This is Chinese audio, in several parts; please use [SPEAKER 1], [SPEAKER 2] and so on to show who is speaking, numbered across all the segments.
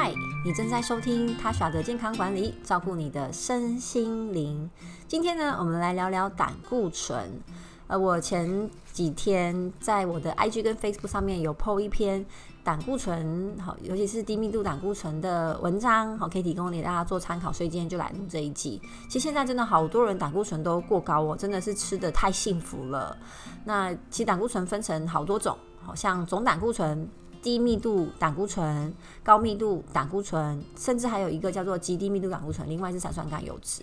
[SPEAKER 1] 嗨，你正在收听他耍的健康管理，照顾你的身心灵。今天呢，我们来聊聊胆固醇。呃，我前几天在我的 IG 跟 Facebook 上面有 PO 一篇胆固醇，好，尤其是低密度胆固醇的文章，好，可以提供给大家做参考。所以今天就来录这一集。其实现在真的好多人胆固醇都过高哦，真的是吃的太幸福了。那其实胆固醇分成好多种，好像总胆固醇。低密度胆固醇、高密度胆固醇，甚至还有一个叫做极低密度胆固醇，另外是三酸甘油脂。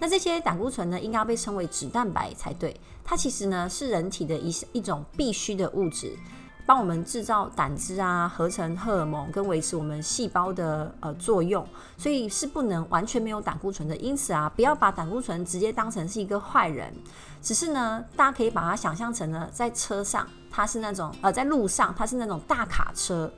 [SPEAKER 1] 那这些胆固醇呢，应该要被称为脂蛋白才对。它其实呢是人体的一一种必需的物质，帮我们制造胆汁啊，合成荷尔蒙跟维持我们细胞的呃作用，所以是不能完全没有胆固醇的。因此啊，不要把胆固醇直接当成是一个坏人，只是呢，大家可以把它想象成呢，在车上。它是那种呃，在路上它是那种大卡车，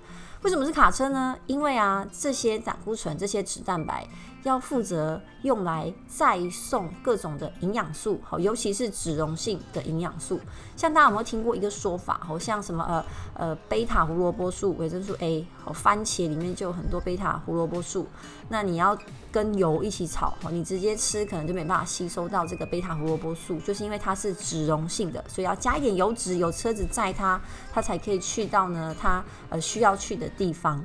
[SPEAKER 1] 为什么是卡车呢？因为啊，这些胆固醇、这些脂蛋白要负责用来再送各种的营养素，好，尤其是脂溶性的营养素。像大家有没有听过一个说法？好像什么呃呃贝塔胡萝卜素、维生素 A，好，番茄里面就有很多贝塔胡萝卜素。那你要跟油一起炒，你直接吃可能就没办法吸收到这个贝塔胡萝卜素，就是因为它是脂溶性的，所以要加一点油脂，有车子载它，它才可以去到呢它呃需要去的地方。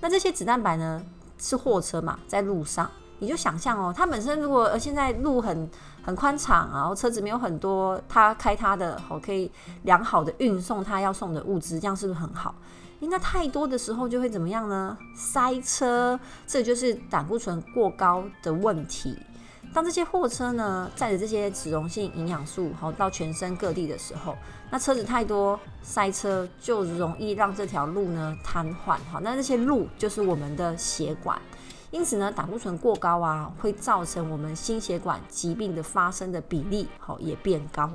[SPEAKER 1] 那这些脂蛋白呢是货车嘛，在路上，你就想象哦，它本身如果现在路很很宽敞，然后车子没有很多，它开它的，好可以良好的运送它要送的物资，这样是不是很好？应该太多的时候就会怎么样呢？塞车，这就是胆固醇过高的问题。当这些货车呢载着这些脂溶性营养素好到全身各地的时候，那车子太多塞车，就容易让这条路呢瘫痪。好，那这些路就是我们的血管，因此呢，胆固醇过高啊，会造成我们心血管疾病的发生的比例好也变高。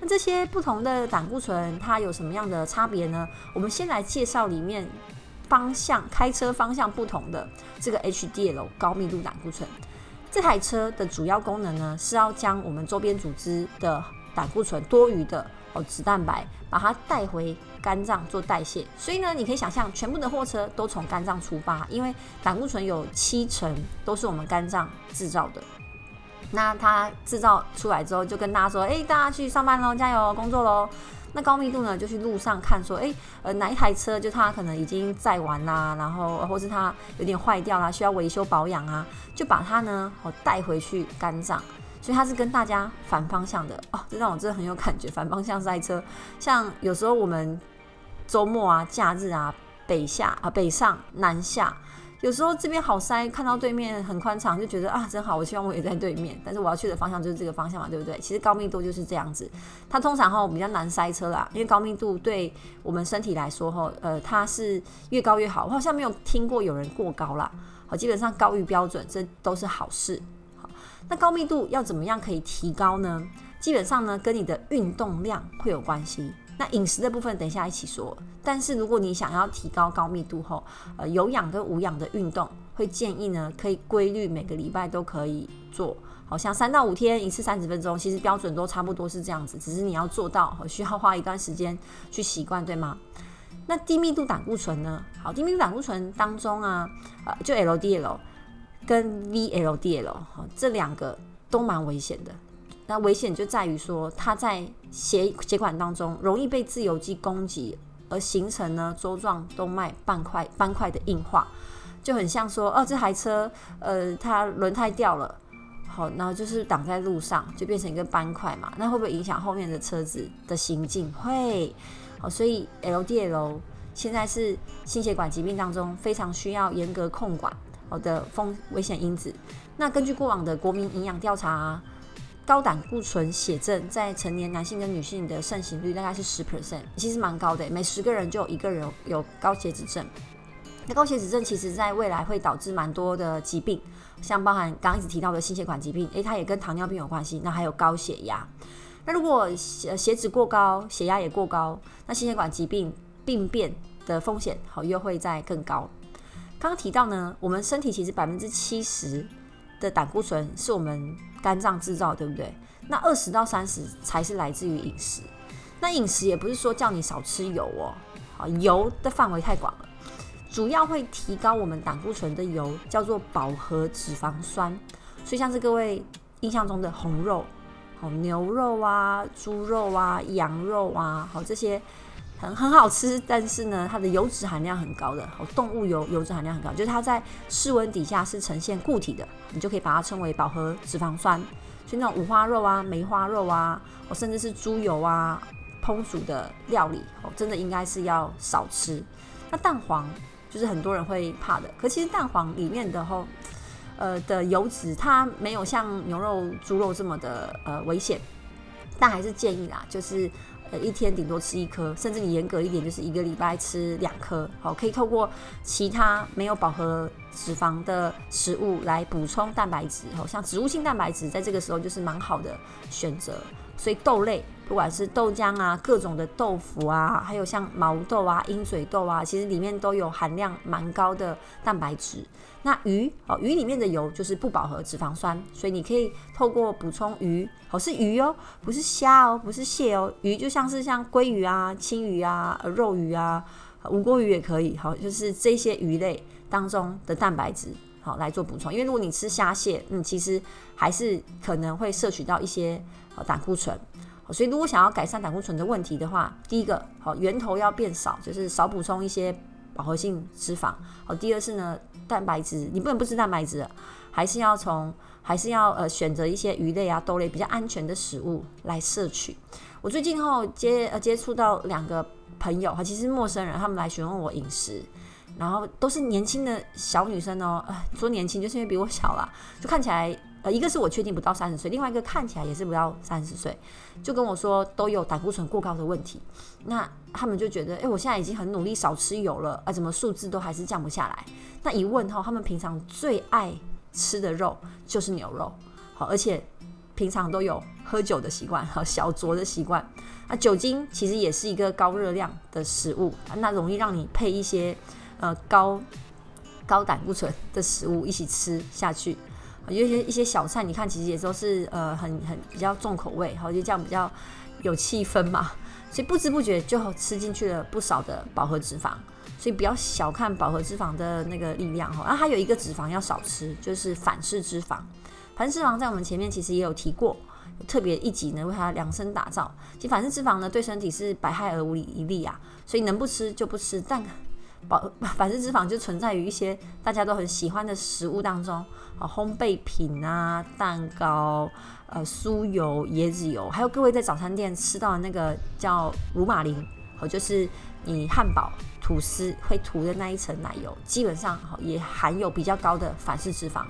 [SPEAKER 1] 那这些不同的胆固醇，它有什么样的差别呢？我们先来介绍里面方向开车方向不同的这个 HDL 高密度胆固醇。这台车的主要功能呢，是要将我们周边组织的胆固醇多余的哦脂蛋白，把它带回肝脏做代谢。所以呢，你可以想象，全部的货车都从肝脏出发，因为胆固醇有七成都是我们肝脏制造的。那它制造出来之后，就跟大家说：“哎，大家去上班喽，加油工作喽。”那高密度呢，就去路上看，说：“哎，呃，哪一台车就它可能已经载完啦，然后或是它有点坏掉啦，需要维修保养啊，就把它呢，哦带回去肝脏。所以它是跟大家反方向的哦，这让我真的很有感觉，反方向赛车。像有时候我们周末啊、假日啊，北下啊、北上、南下。”有时候这边好塞，看到对面很宽敞，就觉得啊真好，我希望我也在对面。但是我要去的方向就是这个方向嘛，对不对？其实高密度就是这样子，它通常哈比较难塞车啦，因为高密度对我们身体来说哈，呃，它是越高越好。我好像没有听过有人过高啦，好，基本上高于标准，这都是好事。好，那高密度要怎么样可以提高呢？基本上呢，跟你的运动量会有关系。那饮食的部分等一下一起说，但是如果你想要提高高密度后，呃，有氧跟无氧的运动，会建议呢可以规律每个礼拜都可以做，好像三到五天一次三十分钟，其实标准都差不多是这样子，只是你要做到，需要花一段时间去习惯，对吗？那低密度胆固醇呢？好，低密度胆固醇当中啊，呃，就 LDL 跟 VLDL 好，这两个都蛮危险的。那危险就在于说，它在血血管当中容易被自由基攻击，而形成呢周状动脉斑块斑块的硬化，就很像说，哦，这台车，呃，它轮胎掉了，好，然后就是挡在路上，就变成一个斑块嘛，那会不会影响后面的车子的行进？会，好，所以 LDL 现在是心血管疾病当中非常需要严格控管好的风危险因子。那根据过往的国民营养调查。高胆固醇血症在成年男性跟女性的盛行率大概是十 percent，其实蛮高的，每十个人就有一个人有高血脂症。那高血脂症其实在未来会导致蛮多的疾病，像包含刚刚一直提到的心血管疾病，诶，它也跟糖尿病有关系。那还有高血压，那如果血血脂过高，血压也过高，那心血管疾病病变的风险好又会在更高。刚刚提到呢，我们身体其实百分之七十的胆固醇是我们肝脏制造对不对？那二十到三十才是来自于饮食。那饮食也不是说叫你少吃油哦，好油的范围太广了。主要会提高我们胆固醇的油叫做饱和脂肪酸。所以像是各位印象中的红肉、好牛肉啊、猪肉啊、羊肉啊，好这些。很很好吃，但是呢，它的油脂含量很高的，哦，动物油油脂含量很高，就是它在室温底下是呈现固体的，你就可以把它称为饱和脂肪酸。所以那种五花肉啊、梅花肉啊，哦，甚至是猪油啊，烹煮的料理，哦，真的应该是要少吃。那蛋黄就是很多人会怕的，可其实蛋黄里面的吼，呃的油脂它没有像牛肉、猪肉这么的呃危险，但还是建议啦，就是。呃，一天顶多吃一颗，甚至你严格一点，就是一个礼拜吃两颗。好，可以透过其他没有饱和脂肪的食物来补充蛋白质。好，像植物性蛋白质，在这个时候就是蛮好的选择。所以豆类，不管是豆浆啊，各种的豆腐啊，还有像毛豆啊、鹰嘴豆啊，其实里面都有含量蛮高的蛋白质。那鱼哦，鱼里面的油就是不饱和脂肪酸，所以你可以透过补充鱼，哦是鱼哦，不是虾哦，不是蟹哦，鱼就像是像鲑鱼啊、青鱼啊、肉鱼啊、无锅鱼也可以，好，就是这些鱼类当中的蛋白质，好来做补充。因为如果你吃虾蟹，嗯，其实还是可能会摄取到一些胆固醇，所以如果想要改善胆固醇的问题的话，第一个好源头要变少，就是少补充一些饱和性脂肪，好，第二是呢。蛋白质，你不能不吃蛋白质，还是要从，还是要呃选择一些鱼类啊、豆类比较安全的食物来摄取。我最近后接呃接触到两个朋友哈，其实陌生人，他们来询问我饮食，然后都是年轻的小女生哦，呃说年轻就是因为比我小啦，就看起来。呃，一个是我确定不到三十岁，另外一个看起来也是不到三十岁，就跟我说都有胆固醇过高的问题。那他们就觉得，哎，我现在已经很努力少吃油了，啊，怎么数字都还是降不下来？那一问后，他们平常最爱吃的肉就是牛肉，好，而且平常都有喝酒的习惯和小酌的习惯。那酒精其实也是一个高热量的食物，那容易让你配一些呃高高胆固醇的食物一起吃下去。有一些一些小菜，你看其实也都是呃很很比较重口味，好就这样比较有气氛嘛，所以不知不觉就吃进去了不少的饱和脂肪，所以不要小看饱和脂肪的那个力量哈。然后还有一个脂肪要少吃，就是反式脂肪。反式脂肪在我们前面其实也有提过，特别一集呢为它量身打造。其实反式脂肪呢对身体是百害而无一利啊，所以能不吃就不吃，但。保反式脂肪就存在于一些大家都很喜欢的食物当中啊，烘焙品啊、蛋糕、呃酥油、椰子油，还有各位在早餐店吃到的那个叫乳马林，哦，就是你汉堡吐司会涂的那一层奶油，基本上也含有比较高的反式脂肪。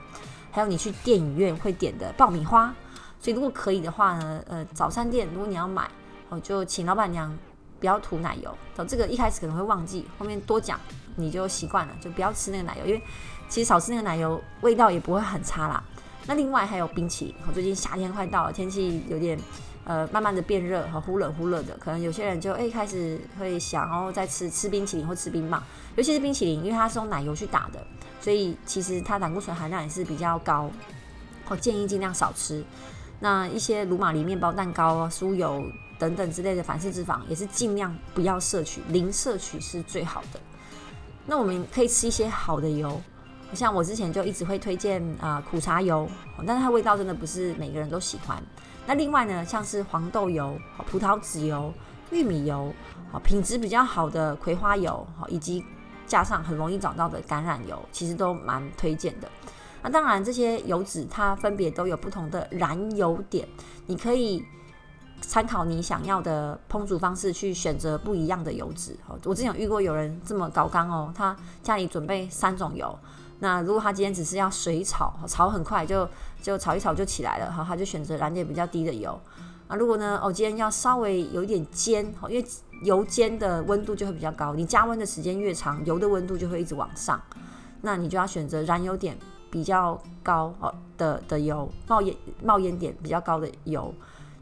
[SPEAKER 1] 还有你去电影院会点的爆米花，所以如果可以的话呢，呃，早餐店如果你要买，哦，就请老板娘。不要涂奶油，哦，这个一开始可能会忘记，后面多讲你就习惯了，就不要吃那个奶油，因为其实少吃那个奶油，味道也不会很差啦。那另外还有冰淇淋，我最近夏天快到了，天气有点呃慢慢的变热和忽冷忽热的，可能有些人就哎开始会想哦再吃吃冰淇淋或吃冰棒，尤其是冰淇淋，因为它是用奶油去打的，所以其实它胆固醇含量也是比较高，我建议尽量少吃。那一些鲁马尼面包、蛋糕啊、酥油。等等之类的反式脂肪也是尽量不要摄取，零摄取是最好的。那我们可以吃一些好的油，像我之前就一直会推荐啊苦茶油，但是它味道真的不是每个人都喜欢。那另外呢，像是黄豆油、葡萄籽油、玉米油，好品质比较好的葵花油，好以及加上很容易找到的橄榄油，其实都蛮推荐的。那当然这些油脂它分别都有不同的燃油点，你可以。参考你想要的烹煮方式去选择不一样的油脂。我之前遇过有人这么搞刚哦，他家里准备三种油。那如果他今天只是要水炒，炒很快就就炒一炒就起来了，哈，他就选择燃点比较低的油。啊，如果呢，哦，今天要稍微有一点煎，哦因为油煎的温度就会比较高，你加温的时间越长，油的温度就会一直往上。那你就要选择燃油点比较高哦的的油，冒烟冒烟点比较高的油。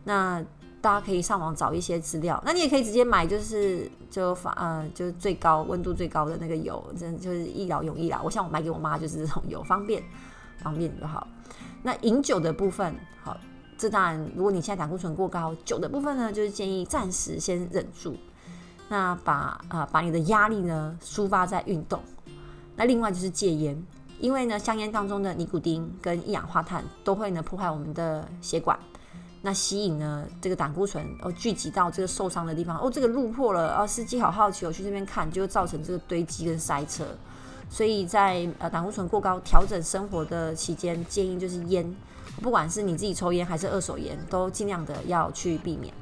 [SPEAKER 1] 那大家可以上网找一些资料，那你也可以直接买，就是就发呃，就是最高温度最高的那个油，真就是一劳永逸啦。我想我买给我妈就是这种油，方便方便就好。那饮酒的部分，好，这当然如果你现在胆固醇过高，酒的部分呢，就是建议暂时先忍住，那把啊把你的压力呢抒发在运动，那另外就是戒烟，因为呢，香烟当中的尼古丁跟一氧化碳都会呢破坏我们的血管，那吸引呢这个胆固醇哦聚集到这个受伤的地方，哦这个路破了，啊司机好好奇，我去这边看，就会造成这个堆积跟塞车。所以在呃胆固醇过高调整生活的期间，建议就是烟，不管是你自己抽烟还是二手烟，都尽量的要去避免。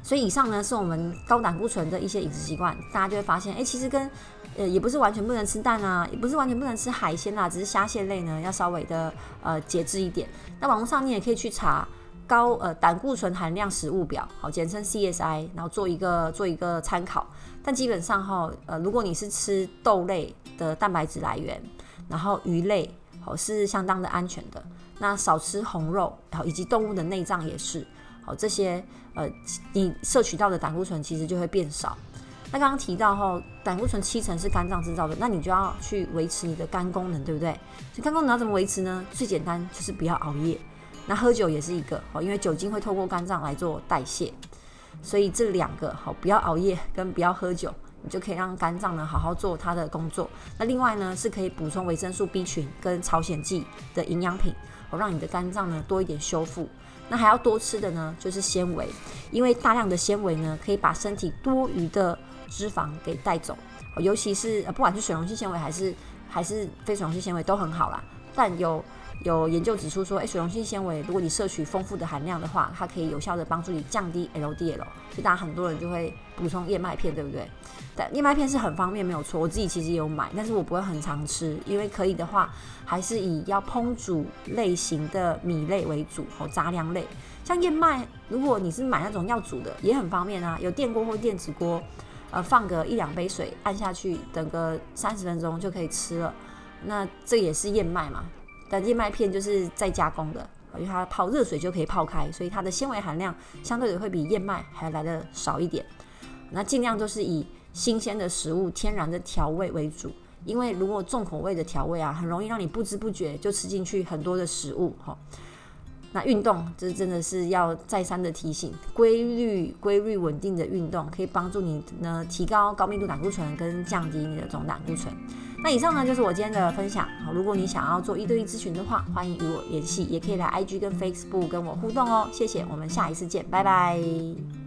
[SPEAKER 1] 所以以上呢是我们高胆固醇的一些饮食习惯，大家就会发现，哎，其实跟呃也不是完全不能吃蛋啊，也不是完全不能吃海鲜啦，只是虾蟹类呢要稍微的呃节制一点。那网络上你也可以去查高呃胆固醇含量食物表，好，简称 CSI，然后做一个做一个参考。但基本上哈，呃，如果你是吃豆类的蛋白质来源，然后鱼类，好是相当的安全的。那少吃红肉，好以及动物的内脏也是。好，这些呃，你摄取到的胆固醇其实就会变少。那刚刚提到哈，胆固醇七成是肝脏制造的，那你就要去维持你的肝功能，对不对？所以肝功能要怎么维持呢？最简单就是不要熬夜。那喝酒也是一个，哦，因为酒精会透过肝脏来做代谢，所以这两个好，不要熬夜跟不要喝酒，你就可以让肝脏呢好好做它的工作。那另外呢，是可以补充维生素 B 群跟朝鲜蓟的营养品，好，让你的肝脏呢多一点修复。那还要多吃的呢，就是纤维，因为大量的纤维呢，可以把身体多余的脂肪给带走，尤其是呃，不管是水溶性纤维还是还是非水溶性纤维都很好啦。但有有研究指出说，诶，水溶性纤维如果你摄取丰富的含量的话，它可以有效的帮助你降低 LDL，所以大家很多人就会补充燕麦片，对不对？但燕麦片是很方便，没有错。我自己其实也有买，但是我不会很常吃，因为可以的话，还是以要烹煮类型的米类为主，和杂粮类。像燕麦，如果你是买那种要煮的，也很方便啊，有电锅或电子锅，呃，放个一两杯水，按下去，等个三十分钟就可以吃了。那这也是燕麦嘛？但燕麦片就是再加工的，因为它泡热水就可以泡开，所以它的纤维含量相对的会比燕麦还来的少一点。那尽量都是以新鲜的食物、天然的调味为主，因为如果重口味的调味啊，很容易让你不知不觉就吃进去很多的食物哈。那运动，这真的是要再三的提醒，规律、规律、稳定的运动可以帮助你呢提高高密度胆固醇跟降低你的总胆固醇。那以上呢就是我今天的分享。好，如果你想要做一对一咨询的话，欢迎与我联系，也可以来 IG 跟 Facebook 跟我互动哦。谢谢，我们下一次见，拜拜。